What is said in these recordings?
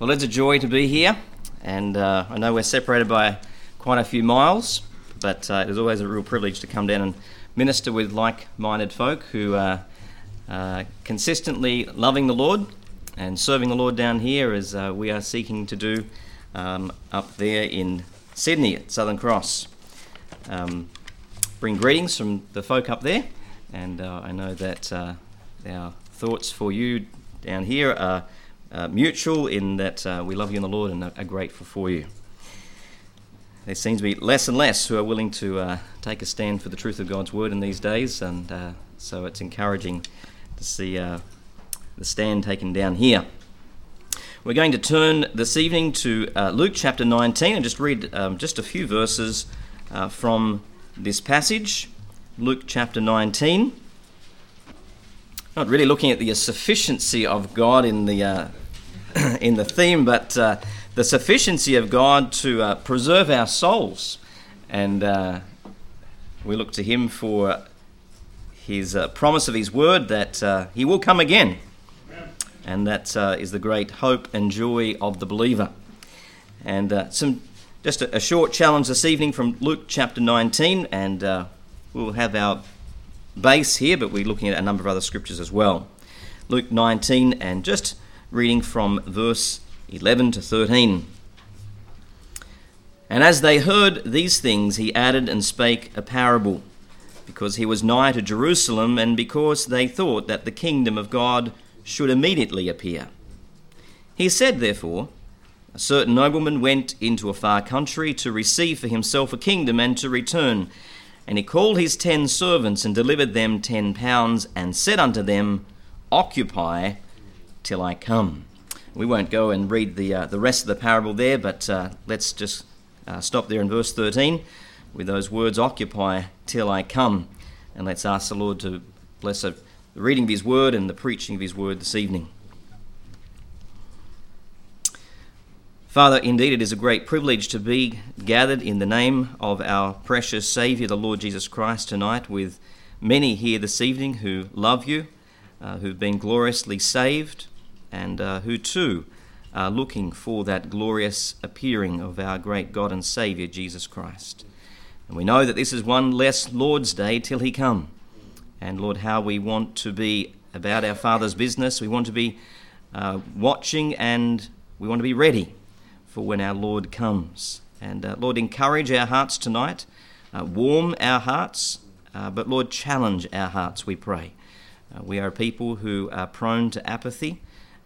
Well, it's a joy to be here, and uh, I know we're separated by quite a few miles, but uh, it is always a real privilege to come down and minister with like minded folk who are uh, consistently loving the Lord and serving the Lord down here as uh, we are seeking to do um, up there in Sydney at Southern Cross. Um, bring greetings from the folk up there, and uh, I know that uh, our thoughts for you down here are uh, mutual in that uh, we love you in the Lord and are, grateful for you. There seems to be less and less who are willing to uh, take a stand for the truth of God's word in these days, and uh, so it's encouraging to see uh, the stand taken down here. We're going to turn this evening to uh, Luke chapter 19 and just read um, just a few verses from this passage. Luke chapter 19 not really looking at the sufficiency of God in the uh, in the theme, but uh, the sufficiency of God to uh, preserve our souls. And uh, we look to Him for His uh, promise of His word that uh, He will come again. And that uh, is the great hope and joy of the believer. And some just a, a, short challenge this evening from Luke chapter 19, and we'll have our base here, but we're looking at a number of other scriptures as well. Luke 19 and just reading from verse 11 to 13. And as they heard these things, he added and spake a parable, because he was nigh to Jerusalem, and because they thought that the kingdom of God should immediately appear. He said, therefore, a certain nobleman went into a far country to receive for himself a kingdom and to return. And he called his ten servants and delivered them ten pounds, and said unto them, Occupy till I come. We won't go and read the, uh, the rest of the parable there, but uh, let's just uh, stop there in verse 13 with those words, occupy till I come. And let's ask the Lord to bless the reading of His word and the preaching of His word this evening. Father, indeed, it is a great privilege to be gathered in the name of our precious Saviour, the Lord Jesus Christ, tonight with many here this evening who love you, uh, who've been gloriously saved, and uh, who too are looking for that glorious appearing of our great God and Saviour, Jesus Christ. And we know that this is one less Lord's Day till He come. And Lord, how we want to be about our Father's business. We want to be uh, watching and we want to be ready for when our Lord comes. And uh, Lord, encourage our hearts tonight, uh, warm our hearts, uh, but Lord, challenge our hearts, we pray. Uh, we are people who are prone to apathy.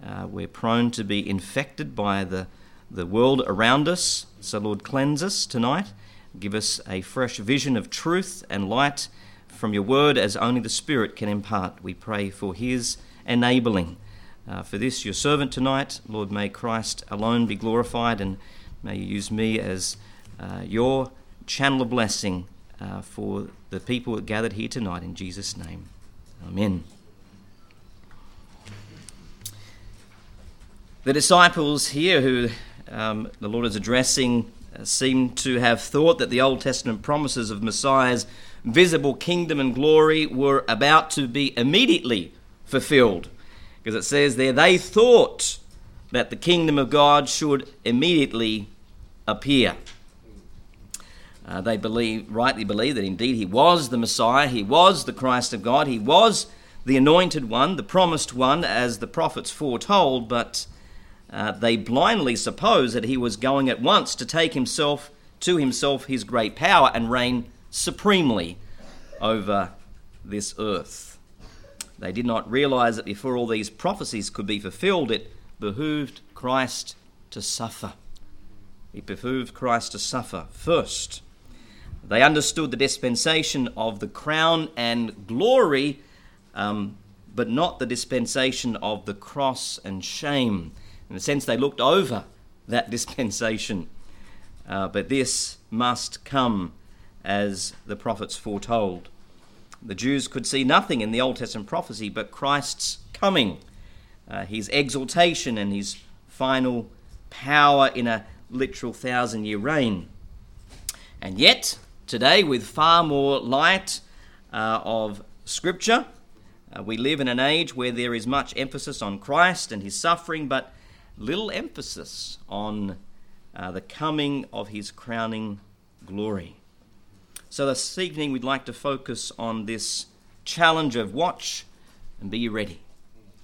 Uh, we're prone to be infected by the, the world around us. So, Lord, cleanse us tonight. Give us a fresh vision of truth and light from your word as only the Spirit can impart. We pray for his enabling. Uh, for this, your servant tonight, Lord, may Christ alone be glorified and may you use me as uh, your channel of blessing uh, for the people gathered here tonight in Jesus' name. Amen. The disciples here, who um, the Lord is addressing, uh, seem to have thought that the Old Testament promises of Messiah's visible kingdom and glory were about to be immediately fulfilled. Because it says there, they thought that the kingdom of God should immediately appear. Uh, they believe, rightly believe that indeed he was the Messiah, he was the Christ of God, he was the anointed one, the promised one, as the prophets foretold, but uh, they blindly suppose that he was going at once to take himself to himself his great power and reign supremely over this earth. They did not realize that before all these prophecies could be fulfilled, it behooved Christ to suffer. It behooved Christ to suffer first. They understood the dispensation of the crown and glory, um, but not the dispensation of the cross and shame in a sense, they looked over that dispensation. Uh, but this must come as the prophets foretold. The Jews could see nothing in the Old Testament prophecy but Christ's coming, uh, his exaltation, and his final power in a literal thousand year reign. And yet, today, with far more light uh, of Scripture, uh, we live in an age where there is much emphasis on Christ and his suffering, but little emphasis on uh, the coming of his crowning glory. So, this evening, we'd like to focus on this challenge of watch and be ready.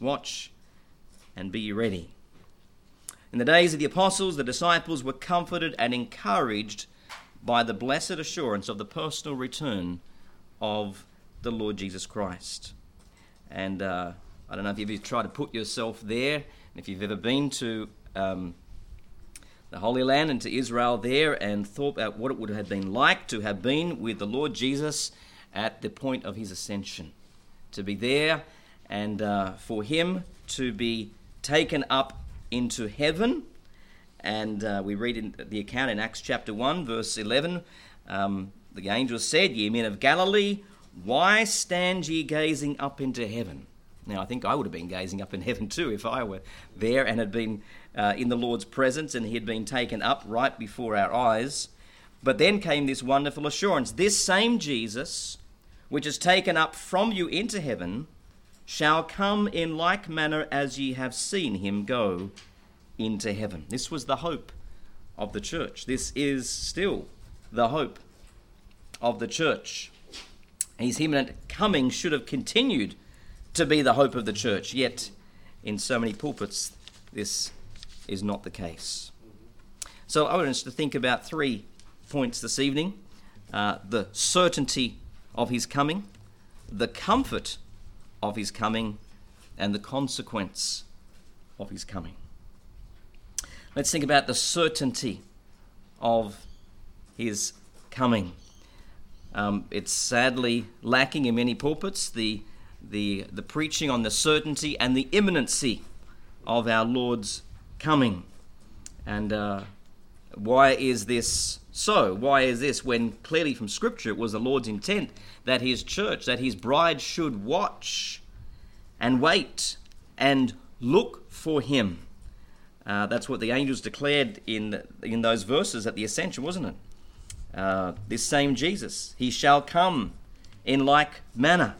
Watch and be ready. In the days of the apostles, the disciples were comforted and encouraged by the blessed assurance of the personal return of the Lord Jesus Christ. And uh, I don't know if you've ever tried to put yourself there, if you've ever been to um, the Holy Land and to Israel there and thought about what it would have been like to have been with the Lord Jesus at the point of his ascension. To be there and uh, for him to be taken up into heaven. And uh, we read in the account in Acts chapter 1, verse 11 um, the angel said, Ye men of Galilee, why stand ye gazing up into heaven? Now, I think I would have been gazing up in heaven too if I were there and had been uh, in the Lord's presence and he had been taken up right before our eyes. But then came this wonderful assurance this same Jesus, which is taken up from you into heaven, shall come in like manner as ye have seen him go into heaven. This was the hope of the church. This is still the hope of the church. His imminent coming should have continued to be the hope of the church, yet in so many pulpits, this is not the case. So I want us to think about three points this evening uh, the certainty of his coming, the comfort of his coming, and the consequence of his coming. Let's think about the certainty of his coming. Um, it's sadly lacking in many pulpits the, the, the preaching on the certainty and the imminency of our Lord's coming. And uh, why is this so? Why is this when clearly from Scripture it was the Lord's intent that His church, that His bride should watch and wait and look for Him? Uh, that's what the angels declared in, in those verses at the ascension, wasn't it? Uh, this same Jesus. He shall come in like manner.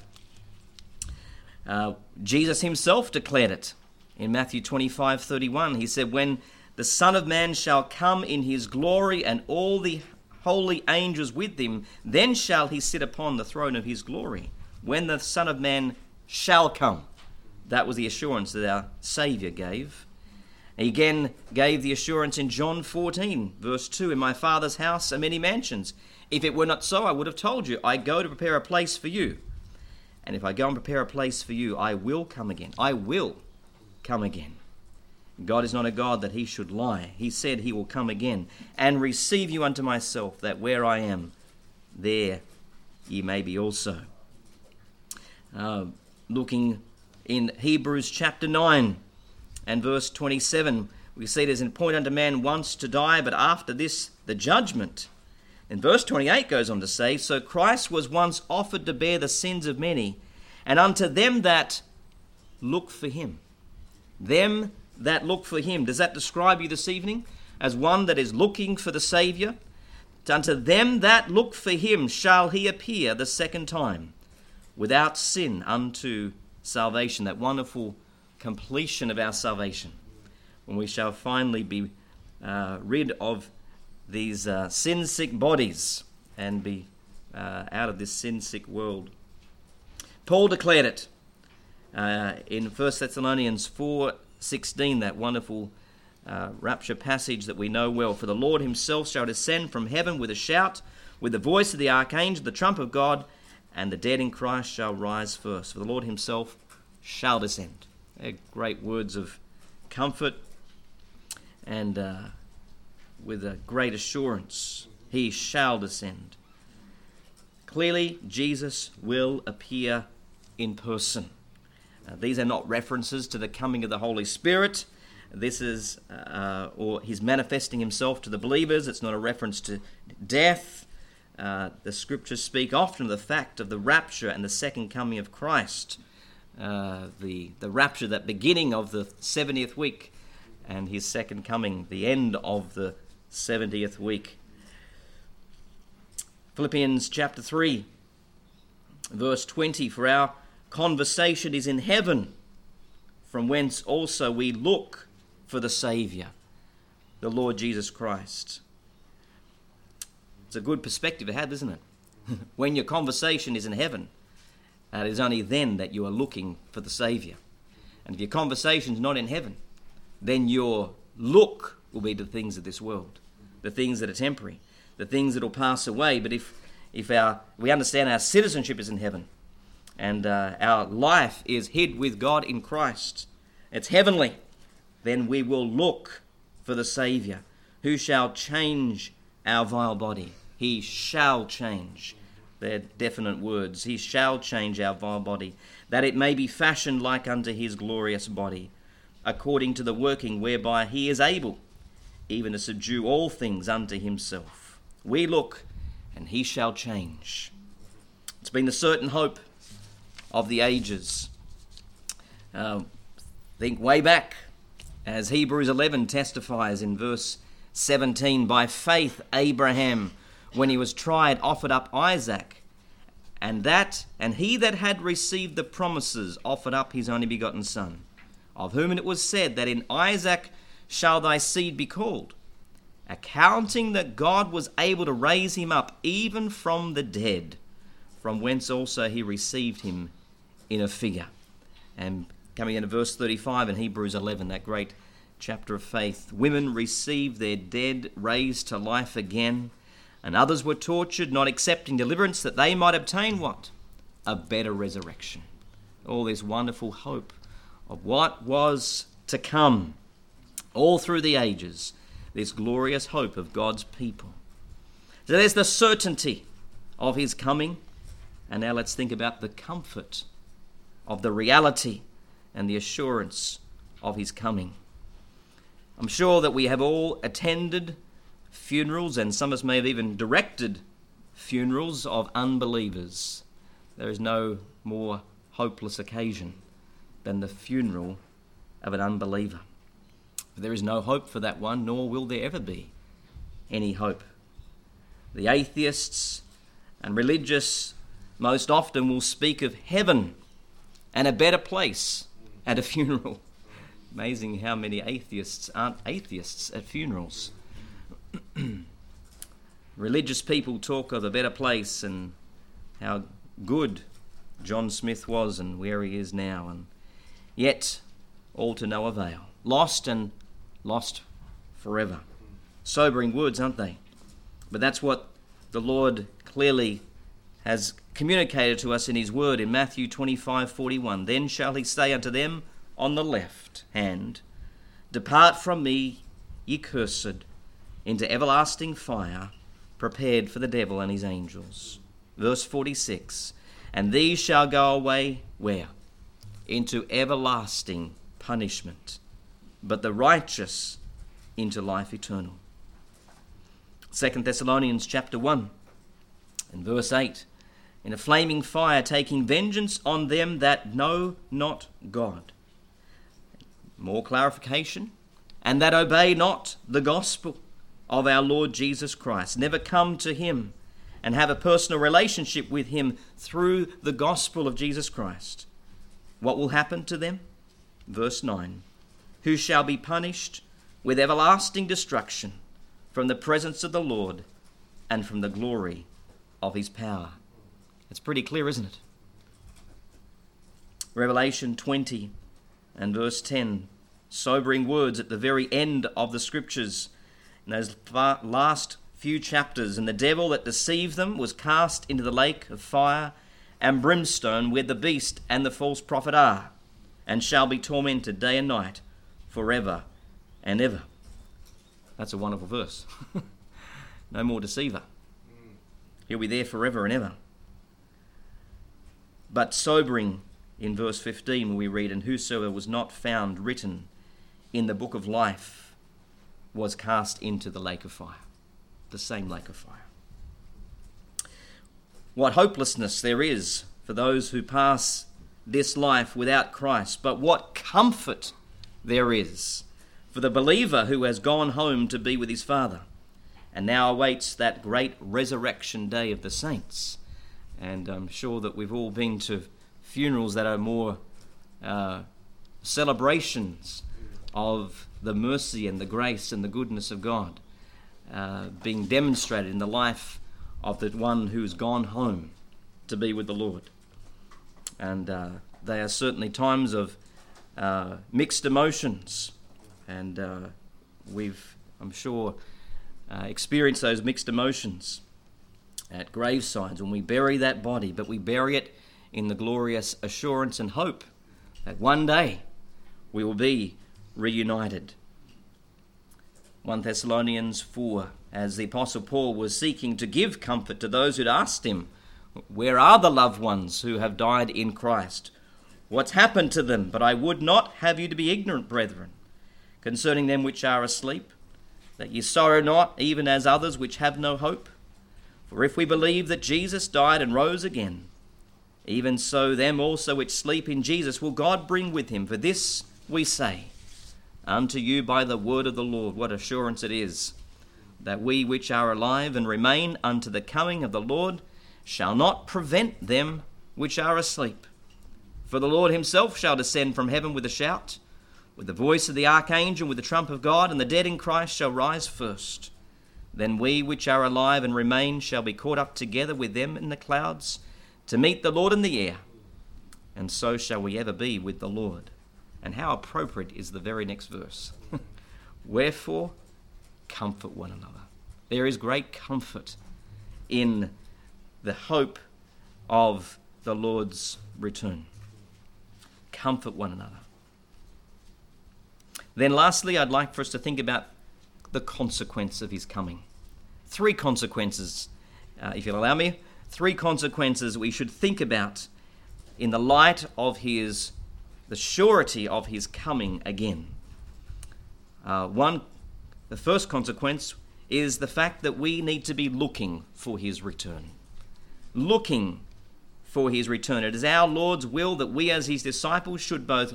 Uh, Jesus himself declared it in Matthew 25 31. He said, When the Son of Man shall come in his glory and all the holy angels with him, then shall he sit upon the throne of his glory. When the Son of Man shall come. That was the assurance that our Saviour gave. He again gave the assurance in John 14, verse 2 In my Father's house are many mansions. If it were not so, I would have told you, I go to prepare a place for you. And if I go and prepare a place for you, I will come again. I will come again. God is not a God that he should lie. He said he will come again and receive you unto myself, that where I am, there ye may be also. Uh, looking in Hebrews chapter 9, and verse 27, we see it as in point unto man once to die, but after this, the judgment. And verse 28 goes on to say, So Christ was once offered to bear the sins of many, and unto them that look for him. Them that look for him. Does that describe you this evening as one that is looking for the Saviour? Unto them that look for him shall he appear the second time, without sin unto salvation. That wonderful completion of our salvation, when we shall finally be uh, rid of these uh, sin sick bodies and be uh, out of this sin sick world. Paul declared it uh, in 1 Thessalonians 4:16, that wonderful uh, rapture passage that we know well. For the Lord himself shall descend from heaven with a shout, with the voice of the archangel, the trump of God, and the dead in Christ shall rise first. For the Lord himself shall descend. They're great words of comfort and uh, with a great assurance. He shall descend. Clearly, Jesus will appear in person. Uh, these are not references to the coming of the Holy Spirit. This is, uh, or he's manifesting himself to the believers. It's not a reference to death. Uh, the scriptures speak often of the fact of the rapture and the second coming of Christ uh, the, the rapture, that beginning of the 70th week, and his second coming, the end of the 70th week. Philippians chapter 3, verse 20 For our conversation is in heaven, from whence also we look for the Saviour, the Lord Jesus Christ. It's a good perspective to have, isn't it? when your conversation is in heaven, uh, it is only then that you are looking for the Saviour. And if your conversation's not in heaven, then your look will be to things of this world, the things that are temporary, the things that will pass away. But if, if our, we understand our citizenship is in heaven and uh, our life is hid with God in Christ, it's heavenly, then we will look for the Saviour who shall change our vile body. He shall change. They're definite words. He shall change our vile body, that it may be fashioned like unto his glorious body, according to the working whereby he is able even to subdue all things unto himself. We look, and he shall change. It's been the certain hope of the ages. Uh, think way back, as Hebrews 11 testifies in verse 17 by faith, Abraham, when he was tried, offered up Isaac. And that, and he that had received the promises offered up his only begotten Son, of whom it was said that in Isaac shall thy seed be called, accounting that God was able to raise him up even from the dead, from whence also he received him in a figure. And coming into verse 35 in Hebrews 11, that great chapter of faith, women received their dead raised to life again, and others were tortured, not accepting deliverance, that they might obtain what? A better resurrection. Oh, All this wonderful hope of what was to come all through the ages, this glorious hope of God's people. So there's the certainty of his coming. And now let's think about the comfort of the reality and the assurance of his coming. I'm sure that we have all attended funerals, and some of us may have even directed funerals of unbelievers. There is no more hopeless occasion than the funeral of an unbeliever. There is no hope for that one, nor will there ever be any hope. The atheists and religious most often will speak of heaven and a better place at a funeral. Amazing how many atheists aren't atheists at funerals. Religious people talk of a better place and how good John Smith was and where he is now, and yet all to no avail. Lost and lost forever. Sobering words, aren't they? But that's what the Lord clearly has communicated to us in his word in Matthew 25:41. Then shall he say unto them on the left hand, Depart from me, ye cursed, into everlasting fire, prepared for the devil and his angels. Verse 46 And these shall go away where? Into everlasting punishment, but the righteous into life eternal. 2 Thessalonians chapter 1 and verse 8 in a flaming fire, taking vengeance on them that know not God. More clarification, and that obey not the gospel of our Lord Jesus Christ. Never come to Him and have a personal relationship with Him through the gospel of Jesus Christ. What will happen to them? Verse 9 Who shall be punished with everlasting destruction from the presence of the Lord and from the glory of His power. It's pretty clear, isn't it? Revelation 20 and verse 10, sobering words at the very end of the scriptures. In those last few chapters, and the devil that deceived them was cast into the lake of fire and brimstone where the beast and the false prophet are, and shall be tormented day and night forever and ever. That's a wonderful verse. no more deceiver. He'll be there forever and ever. But sobering in verse 15, we read, And whosoever was not found written in the book of life was cast into the lake of fire, the same lake of fire. What hopelessness there is for those who pass this life without Christ, but what comfort there is for the believer who has gone home to be with his Father and now awaits that great resurrection day of the saints and I'm sure that we've all been to funerals that are more uh, celebrations of the mercy and the grace and the goodness of God uh, being demonstrated in the life of the one who's gone home to be with the Lord. And uh, they are certainly times of uh, mixed emotions, and uh, we've, I'm sure, uh, experienced those mixed emotions at gravesides when we bury that body, but we bury it in the glorious assurance and hope that one day we will be reunited. 1 Thessalonians 4, as the Apostle Paul was seeking to give comfort to those who'd asked him, Where are the loved ones who have died in Christ? What's happened to them? But I would not have you to be ignorant, brethren, concerning them which are asleep, that ye sorrow not, even as others which have no hope. For if we believe that Jesus died and rose again, even so them also which sleep in Jesus will God bring with him. For this we say unto you by the word of the Lord. What assurance it is that we which are alive and remain unto the coming of the Lord shall not prevent them which are asleep. For the Lord himself shall descend from heaven with a shout, with the voice of the archangel, with the trump of God, and the dead in Christ shall rise first. Then we which are alive and remain shall be caught up together with them in the clouds to meet the Lord in the air, and so shall we ever be with the Lord. And how appropriate is the very next verse. Wherefore, comfort one another. There is great comfort in the hope of the Lord's return comfort one another. Then, lastly, I'd like for us to think about the consequence of his coming. Three consequences, uh, if you'll allow me, three consequences we should think about in the light of his, the surety of his coming again. Uh, one, the first consequence is the fact that we need to be looking for his return. Looking for his return. It is our Lord's will that we, as his disciples, should both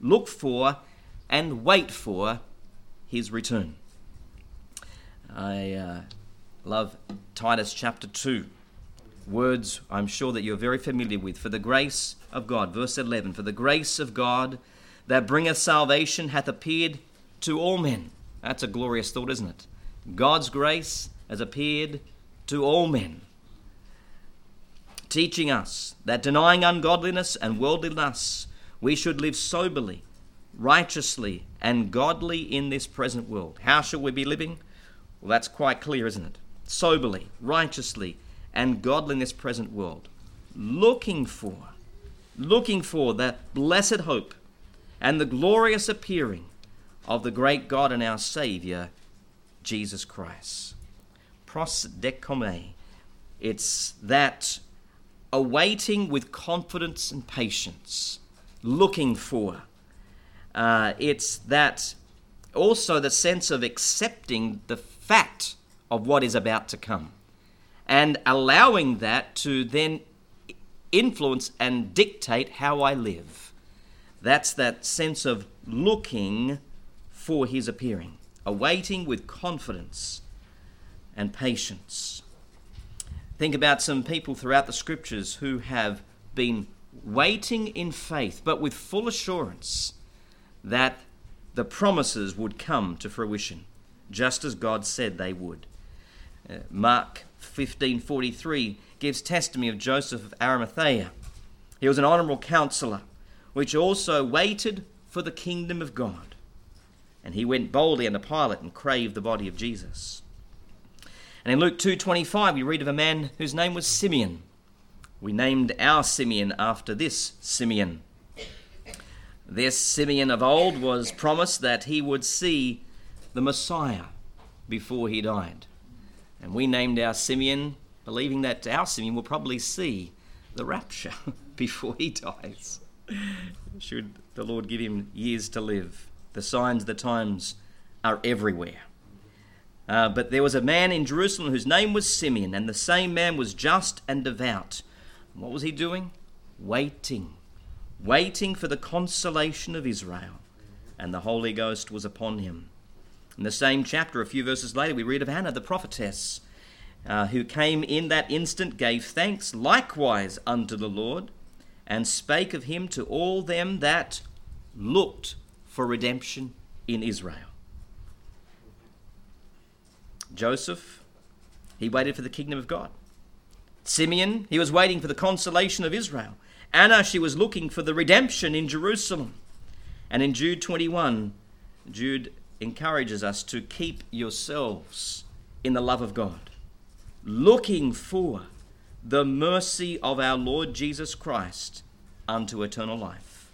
look for and wait for his return. I uh, love Titus chapter 2. Words I'm sure that you're very familiar with. For the grace of God, verse 11, for the grace of God that bringeth salvation hath appeared to all men. That's a glorious thought, isn't it? God's grace has appeared to all men teaching us that denying ungodliness and worldly lusts, we should live soberly, righteously, and godly in this present world. How shall we be living? Well, that's quite clear, isn't it? Soberly, righteously, and godly in this present world. Looking for, looking for that blessed hope and the glorious appearing of the great God and our Saviour, Jesus Christ. Prosdechomai. It's that awaiting with confidence and patience, looking for. Uh, it's that also the sense of accepting the fact of what is about to come and allowing that to then influence and dictate how I live. That's that sense of looking for his appearing, awaiting with confidence and patience. Think about some people throughout the scriptures who have been waiting in faith, but with full assurance that the promises would come to fruition, just as God said they would. Uh, Mark 15:43 gives testimony of Joseph of Arimathea. He was an honorable counselor, which also waited for the kingdom of God. And he went boldly unto Pilate and craved the body of Jesus. And in Luke 2:25 we read of a man whose name was Simeon. We named our Simeon after this Simeon. This Simeon of old was promised that he would see the Messiah before he died. And we named our Simeon believing that our Simeon will probably see the rapture before he dies. Should the Lord give him years to live. The signs, the times are everywhere. Uh, but there was a man in Jerusalem whose name was Simeon, and the same man was just and devout. What was he doing? Waiting. Waiting for the consolation of Israel. And the Holy Ghost was upon him. In the same chapter, a few verses later, we read of Hannah, the prophetess, uh, who came in that instant, gave thanks likewise unto the Lord, and spake of him to all them that looked for redemption in Israel. Joseph, he waited for the kingdom of God. Simeon, he was waiting for the consolation of Israel. Anna, she was looking for the redemption in Jerusalem. And in Jude 21, Jude encourages us to keep yourselves in the love of God, looking for the mercy of our Lord Jesus Christ unto eternal life.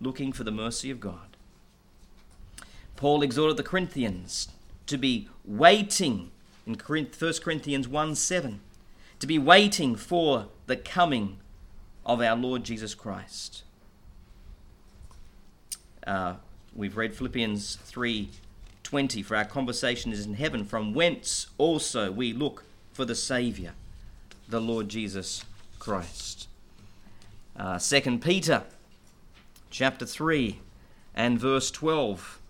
Looking for the mercy of God. Paul exhorted the Corinthians to be waiting in 1 Corinthians 1 7, to be waiting for the coming of our Lord Jesus Christ. Uh, we've read Philippians 3:20 for our conversation is in heaven from whence also we look for the savior the Lord Jesus Christ. Uh, 2 Peter chapter 3 and verse 12.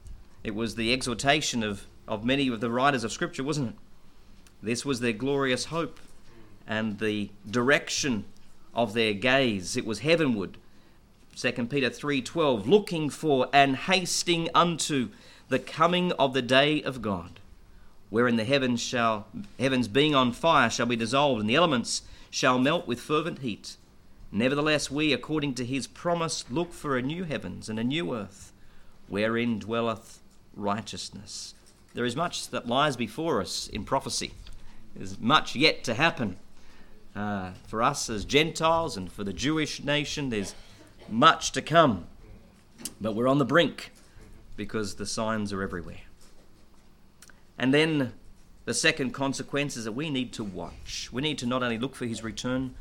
It was the exhortation of, of many of the writers of Scripture, wasn't it? This was their glorious hope and the direction of their gaze. It was heavenward. 2 Peter 3:12 looking for and hasting unto the coming of the day of God wherein the heavens shall heavens being on fire shall be dissolved and the elements shall melt with fervent heat nevertheless we according to his promise look for a new heavens and a new earth wherein dwelleth righteousness there is much that lies before us in prophecy there's much yet to happen uh, for us as gentiles and for the jewish nation there's much to come but we're on the brink because the signs are everywhere and then the second consequence is that we need to watch. We need to not only look for his return,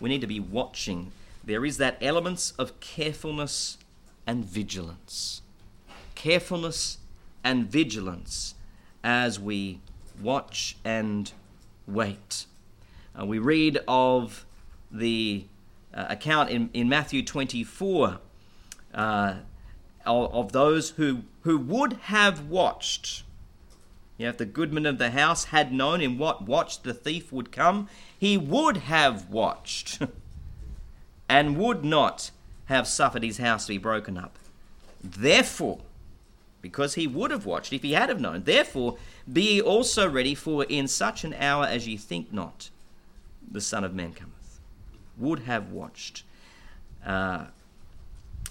we need to be watching. There is that elements of carefulness and vigilance. Carefulness and vigilance as we watch and wait. Uh, we read of the uh, account in, in Matthew 24 uh, of, those who, who would have watched you know, if the goodman of the house had known in what watch the thief would come, he would have watched and would not have suffered his house to be broken up. Therefore, because he would have watched if he had have known, therefore be ye also ready, for in such an hour as ye think not, the Son of Man cometh. Would have watched. Uh,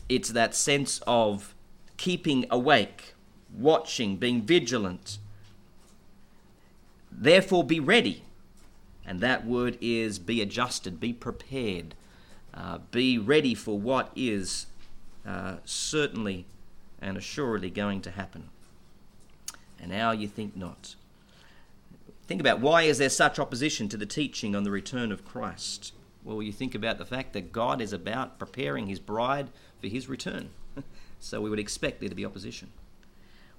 it's that sense of keeping awake, watching, being vigilant Therefore, be ready. And that word is be adjusted, be prepared, uh, be ready for what is uh, certainly and assuredly going to happen. And now you think not. Think about why is there such opposition to the teaching on the return of Christ? Well, you think about the fact that God is about preparing his bride for his return. so we would expect there to be opposition.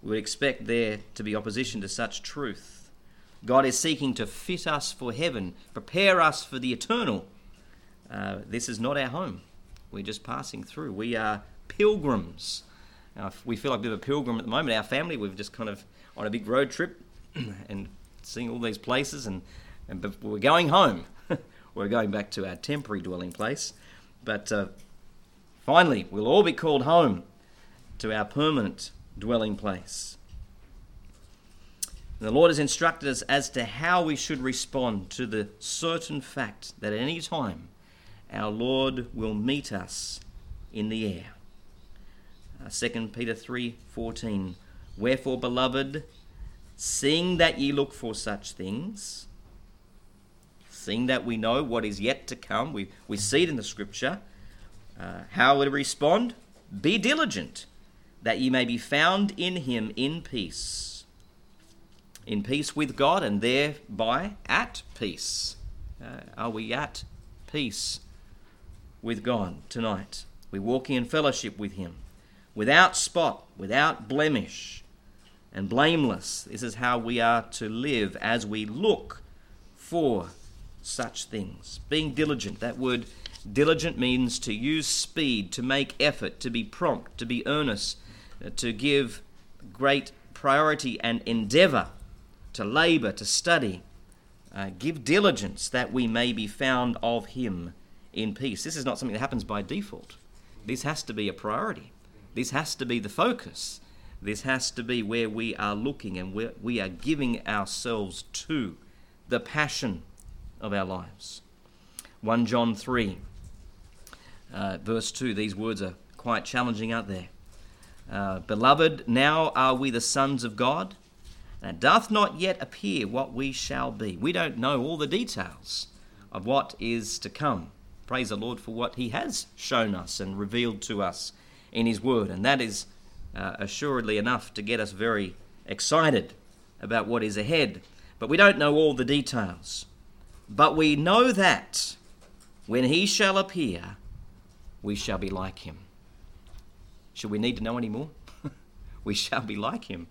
We would expect there to be opposition to such truth. God is seeking to fit us for heaven, prepare us for the eternal. Uh, this is not our home. We're just passing through. We are pilgrims. We feel like a bit of a pilgrim at the moment. Our family, we've just kind of on a big road trip and seeing all these places, and, and but we're going home. we're going back to our temporary dwelling place. But uh, finally, we'll all be called home to our permanent dwelling place. The Lord has instructed us as to how we should respond to the certain fact that at any time our Lord will meet us in the air. Uh, 2 Peter 3:14 Wherefore beloved seeing that ye look for such things seeing that we know what is yet to come we, we see it in the scripture uh, how we respond be diligent that ye may be found in him in peace in peace with God and thereby at peace. Uh, are we at peace with God tonight? We walking in fellowship with Him without spot, without blemish, and blameless. This is how we are to live as we look for such things. Being diligent, that word diligent means to use speed, to make effort, to be prompt, to be earnest, uh, to give great priority and endeavour to labour, to study. Uh, give diligence that we may be found of him in peace. This is not something that happens by default. This has to be a priority. This has to be the focus. This has to be where we are looking and where we are giving ourselves to the passion of our lives. 1 John 3, uh, verse 2, these words are quite challenging, aren't they? Uh, Beloved, now are we the sons of God, and doth not yet appear what we shall be. We don't know all the details of what is to come. Praise the Lord for what He has shown us and revealed to us in His Word, and that is uh, assuredly enough to get us very excited about what is ahead. But we don't know all the details. But we know that when he shall appear, we shall be like him. Should we need to know any more? we shall be like him.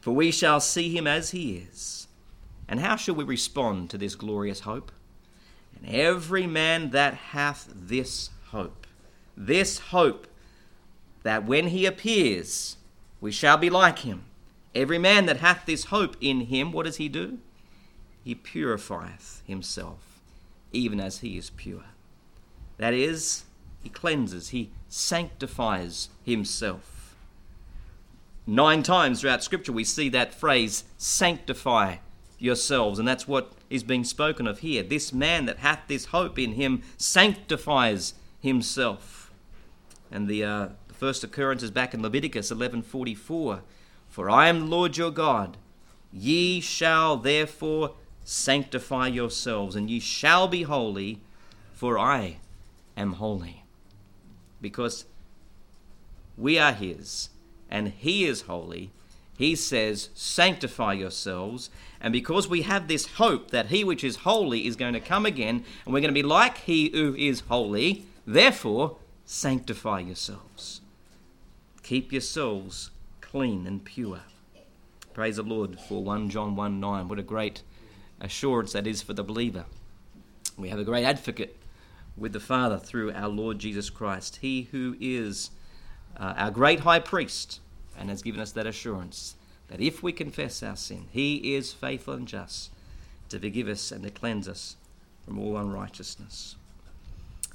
For we shall see him as he is. And how shall we respond to this glorious hope? And every man that hath this hope, this hope that when he appears, we shall be like him. Every man that hath this hope in him, what does he do? He purifieth himself, even as he is pure. That is, he cleanses, he sanctifies himself. Nine times throughout Scripture, we see that phrase, sanctify yourselves, and that's what is being spoken of here. This man that hath this hope in him sanctifies himself. And the, uh, first occurrence is back in Leviticus 11:44. For I am the Lord your God. Ye shall therefore sanctify yourselves, and ye shall be holy, for I am holy. Because we are His, and He is holy, He says, Sanctify yourselves. And because we have this hope that He which is holy is going to come again, and we're going to be like He who is holy, therefore, sanctify yourselves. Keep yourselves clean and pure. Praise the Lord for 1 John 1 9. What a great assurance that is for the believer. We have a great advocate with the Father through our Lord Jesus Christ, He who is uh, our great high priest and has given us that assurance that if we confess our sin, He is faithful and just to forgive us and to cleanse us from all unrighteousness.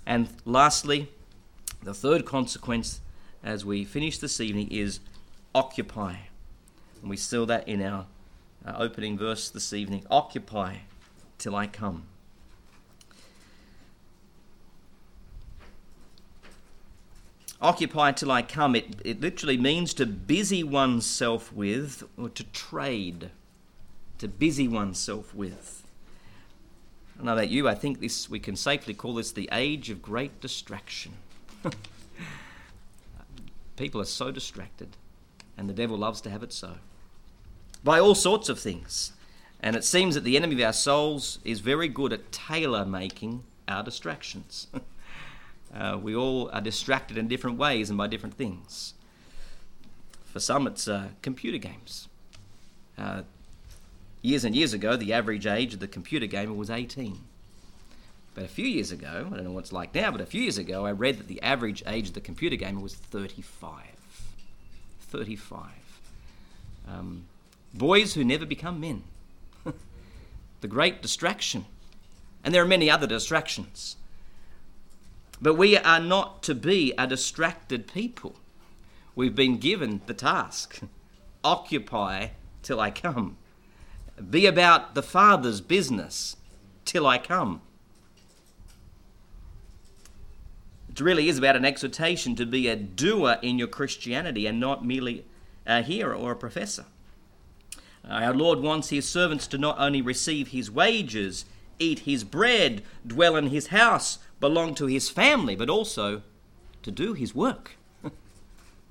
And lastly, the third consequence as we finish this evening is occupy. And we saw that in our uh, opening verse this evening Occupy till I come. Occupy till I come, it, it literally means to busy oneself with or to trade. To busy oneself with. I don't know about you, I think this we can safely call this the age of great distraction. People are so distracted, and the devil loves to have it so by all sorts of things. And it seems that the enemy of our souls is very good at tailor making our distractions. uh, we all are distracted in different ways and by different things. For some, it's uh, computer games. Uh, years and years ago, the average age of the computer gamer was 18. But a few years ago, I don't know what it's like now, but a few years ago, I read that the average age of the computer gamer was 35. 35. Um, Boys who never become men. the great distraction. And there are many other distractions. But we are not to be a distracted people. We've been given the task occupy till I come. Be about the Father's business till I come. It really is about an exhortation to be a doer in your Christianity and not merely a hearer or a professor. Uh, our Lord wants his servants to not only receive his wages, eat his bread, dwell in his house, belong to his family, but also to do his work.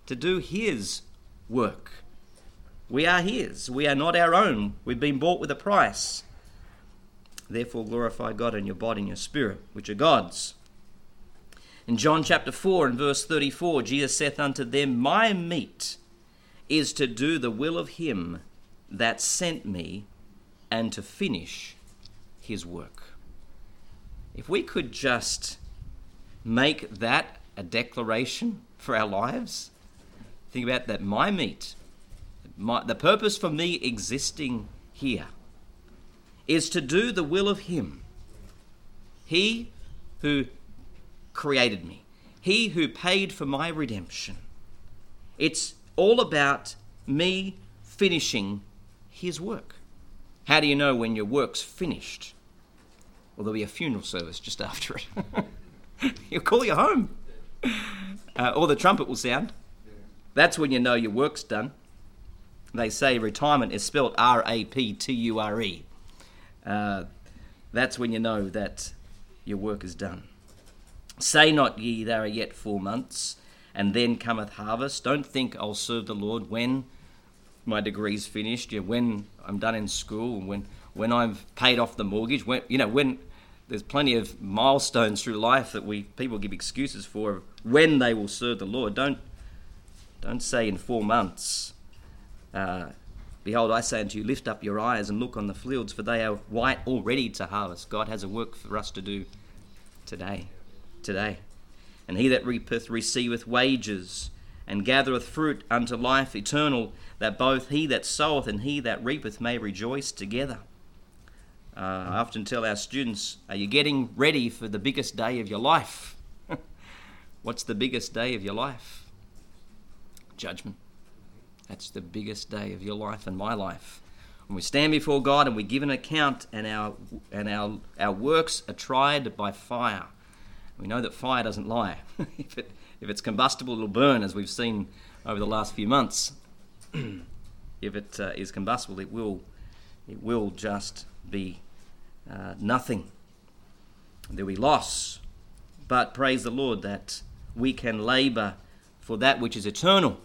to do his work. We are his. We are not our own. We've been bought with a price. Therefore, glorify God in your body and your spirit, which are God's. In John chapter 4 and verse 34, Jesus saith unto them, My meat is to do the will of him that sent me and to finish his work. If we could just make that a declaration for our lives, think about that my meat, my, the purpose for me existing here is to do the will of Him. He who created me, He who paid for my redemption. It's all about me finishing his work. How do you know when your work's finished? Well, there'll be a funeral service just after it. He'll call you home. Uh, or the trumpet will sound. That's when you know your work's done. They say retirement is spelled R A P T U R E. Uh, that's when you know that your work is done. Say not ye, there are yet four months, and then cometh harvest. Don't think I'll serve the Lord when my degree's finished, yeah, when I'm done in school, when when I've paid off the mortgage, when you know when there's plenty of milestones through life that we people give excuses for when they will serve the Lord. Don't don't say in four months. Uh, Behold, I say unto you, lift up your eyes and look on the fields, for they are white already to harvest. God has a work for us to do today. Today. And he that reapeth receiveth wages, and gathereth fruit unto life eternal, that both he that soweth and he that reapeth may rejoice together. Uh, I often tell our students, Are you getting ready for the biggest day of your life? What's the biggest day of your life? Judgment. That's the biggest day of your life and my life. When we stand before God and we give an account and our, and our, our works are tried by fire. We know that fire doesn't lie. if, it, if it's combustible, it'll burn, as we've seen over the last few months. if it uh, is combustible, it will, it will just be uh, nothing. There will be loss. But praise the Lord that we can labour for that which is eternal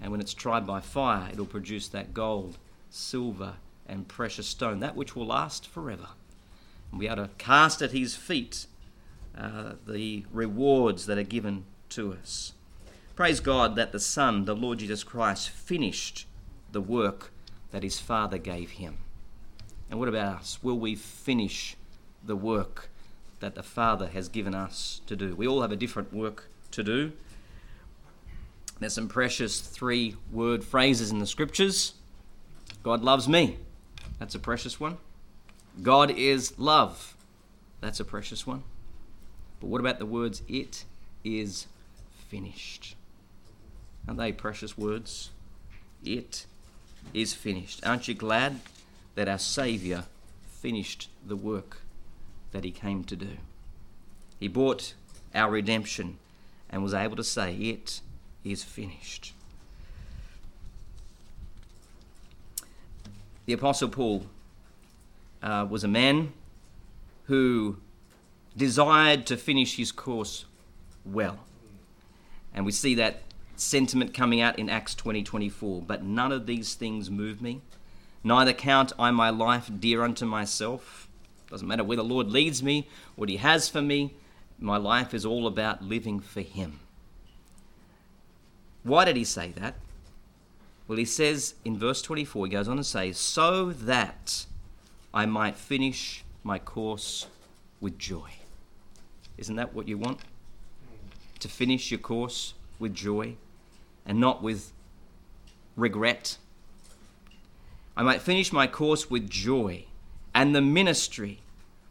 and when it's tried by fire, it'll produce that gold, silver, and precious stone, that which will last forever. And we are to cast at his feet uh, the rewards that are given to us. Praise God that the Son, the Lord Jesus Christ, finished the work that his Father gave him. And what about us? Will we finish the work that the Father has given us to do? We all have a different work to do. There's some precious three word phrases in the scriptures. God loves me. That's a precious one. God is love. That's a precious one. But what about the words, it is finished? Aren't they precious words? It is finished. Aren't you glad that our Saviour finished the work that He came to do? He bought our redemption and was able to say, It is finished. The Apostle Paul uh, was a man who desired to finish his course well. And we see that sentiment coming out in Acts 20 24. But none of these things move me, neither count I my life dear unto myself. Doesn't matter where the Lord leads me, what He has for me, my life is all about living for Him. Why did he say that? Well, he says in verse 24, he goes on to say, So that I might finish my course with joy. Isn't that what you want? To finish your course with joy and not with regret. I might finish my course with joy and the ministry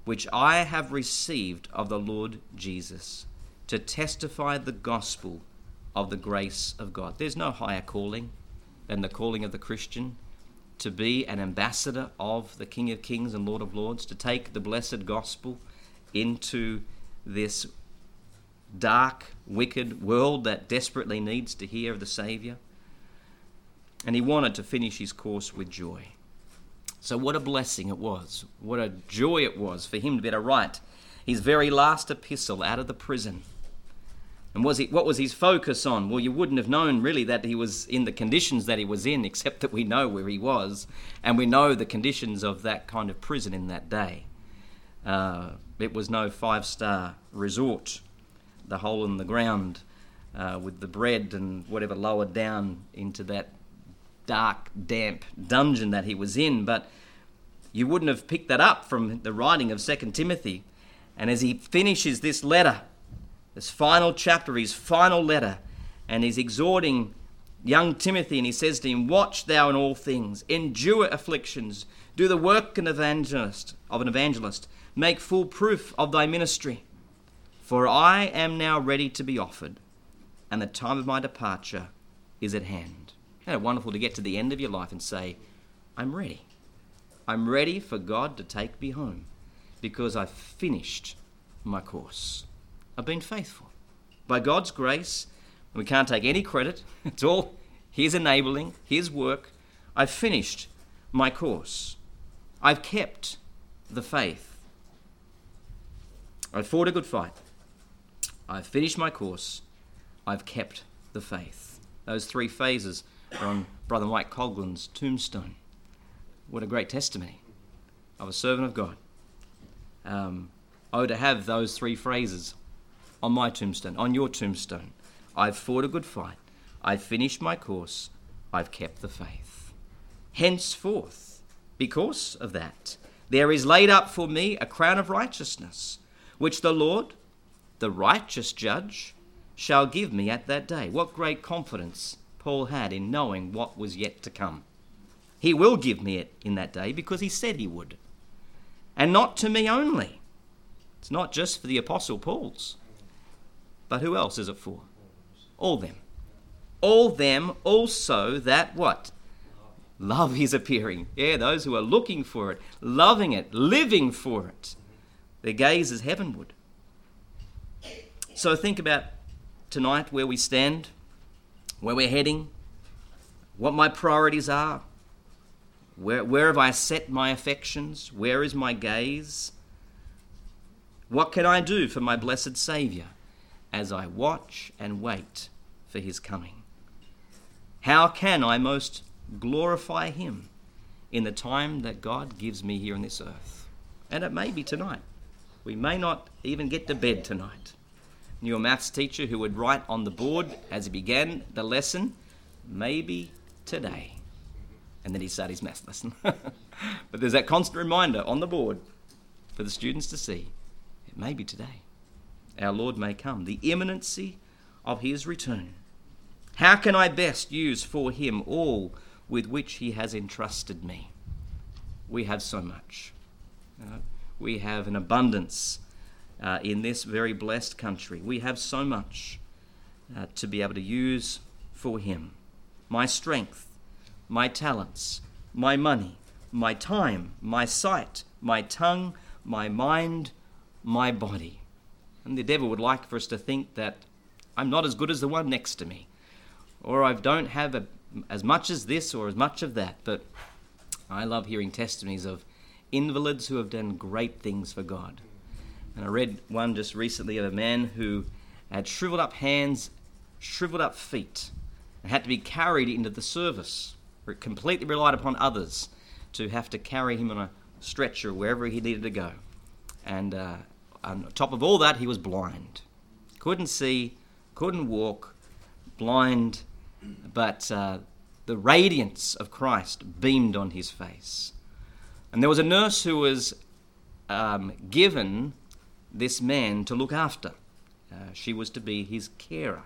which I have received of the Lord Jesus to testify the gospel of the grace of God. There's no higher calling than the calling of the Christian to be an ambassador of the King of Kings and Lord of Lords, to take the blessed gospel into this dark, wicked world that desperately needs to hear of the Saviour. And he wanted to finish his course with joy. So, what a blessing it was. What a joy it was for him to be able to write his very last epistle out of the prison and was he, what was his focus on? Well, you wouldn't have known really that he was in the conditions that he was in, except that we know where he was, and we know the conditions of that kind of prison in that day. Uh, it was no five star resort, the hole in the ground uh, with the bread and whatever lowered down into that dark, damp dungeon that he was in. But you wouldn't have picked that up from the writing of Second Timothy. And as he finishes this letter, this final chapter, his final letter, and he's exhorting young Timothy, and he says to him, Watch thou in all things, endure afflictions, do the work of an evangelist, of an evangelist, make full proof of thy ministry. For I am now ready to be offered, and the time of my departure is at hand. Isn't it wonderful to get to the end of your life and say, I'm ready. I'm ready for God to take me home because I've finished my course. I've been faithful. By God's grace, we can't take any credit, it's all His enabling, His work. I've finished my course. I've kept the faith. I've fought a good fight. I've finished my course. I've kept the faith. Those three phases are on Brother Mike Coglin's tombstone. What a great testimony of a servant of God. Um, oh, to have those three phrases on my tombstone, on your tombstone. I've fought a good fight. I've finished my course. I've kept the faith. Henceforth, because of that, there is laid up for me a crown of righteousness, which the Lord, the righteous judge, shall give me at that day. What great confidence Paul had in knowing what was yet to come. He will give me it in that day because he said he would. And not to me only. It's not just for the Apostle Paul's. But who else is it for? All them. All them also that what? Love is appearing. Yeah, those who are looking for it, loving it, living for it. Their gaze is heavenward. So think about tonight where we stand, where we're heading, what my priorities are. Where, where have I set my affections? Where is my gaze? What can I do for my blessed Saviour as I watch and wait for his coming? How can I most glorify him in the time that God gives me here on this earth? And it may be tonight. We may not even get to bed tonight. A maths teacher who would write on the board as he began the lesson, maybe today. And then he'd start his maths lesson. but there's that constant reminder on the board for the students to see it may be today. Our Lord may come. The imminency of his return. How can I best use for him all with which he has entrusted me? We have so much. Uh, we have an abundance uh, in this very blessed country. We have so much uh, to be able to use for Him. My strength, my talents, my money, my time, my sight, my tongue, my mind, my body. And the devil would like for us to think that I'm not as good as the one next to me, or I don't have a, as much as this or as much of that. But I love hearing testimonies of invalids who have done great things for God. And I read one just recently of a man who had shriveled up hands, shriveled up feet, and had to be carried into the service. where It completely relied upon others to have to carry him on a stretcher wherever he needed to go. And uh, on top of all that, he was blind. Couldn't see, couldn't walk, blind, but uh, the radiance of Christ beamed on his face. And there was a nurse who was um, given this man to look after. Uh, she was to be his carer.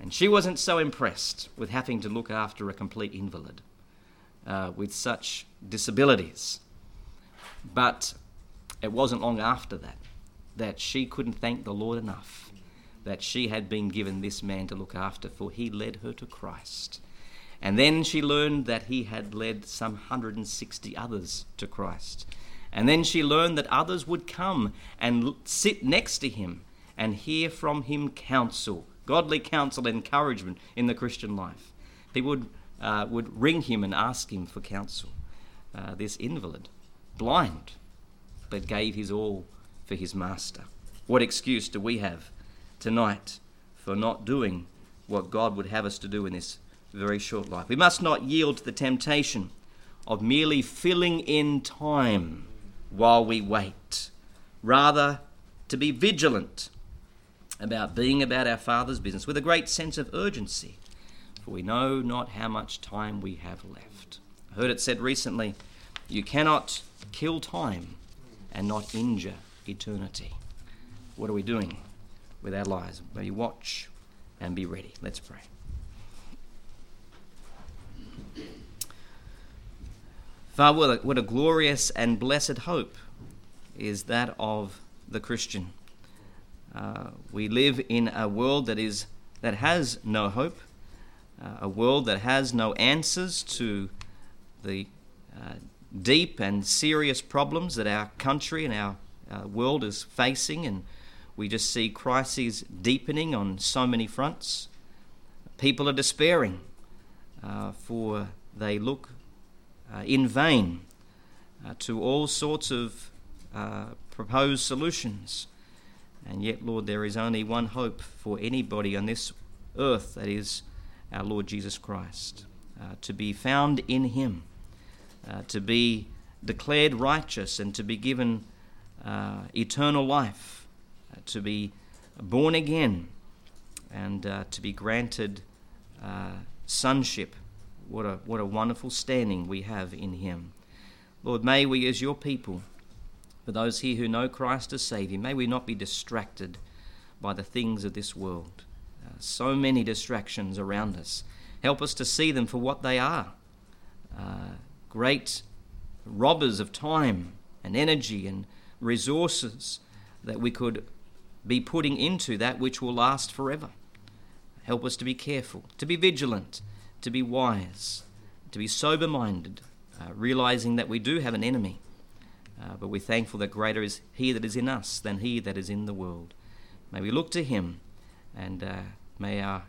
And she wasn't so impressed with having to look after a complete invalid uh, with such disabilities. But it wasn't long after that that she couldn't thank the Lord enough that she had been given this man to look after, for he led her to Christ. And then she learned that he had led some 160 others to Christ. And then she learned that others would come and sit next to him and hear from him counsel, godly counsel, encouragement in the Christian life. People would, uh, would ring him and ask him for counsel. Uh, this invalid, blind, but gave his all for his master. What excuse do we have tonight for not doing what God would have us to do in this very short life? We must not yield to the temptation of merely filling in time while we wait. Rather, to be vigilant about being about our Father's business with a great sense of urgency, for we know not how much time we have left. I heard it said recently you cannot kill time and not injure eternity. What are we doing with our lives? May you watch and be ready. Let's pray. Father, what a, glorious and blessed hope is that of the Christian. Uh, we live in a world that is that has no hope, uh, a world that has no answers to the uh, deep and serious problems that our country and our uh, world is facing, and we just see crises deepening on so many fronts. People are despairing, uh, for they look in vain uh, to all sorts of proposed solutions. And yet, Lord, there is only one hope for anybody on this earth that is our Lord Jesus Christ. Uh, to be found in Him, uh, to be declared righteous, and to be given uh, eternal life, uh, to be born again, and uh, to be granted uh, sonship. What a, what a wonderful standing we have in Him. Lord, may we, as your people, for those here who know Christ as Saviour, may we not be distracted by the things of this world. Uh, so many distractions around us. Help us to see them for what they are uh, great robbers of time and energy and resources that we could be putting into that which will last forever. Help us to be careful, to be vigilant, to be wise, to be sober minded, uh, realizing that we do have an enemy uh, but we're thankful that greater is He that is in us than He that is in the world. May we look to Him and uh, may our,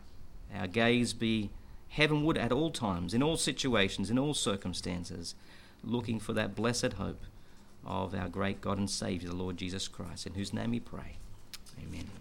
our gaze be heavenward at all times, in all situations, in all circumstances, looking for that blessed hope of our great God and Saviour, the Lord Jesus Christ, in whose name we pray. Amen.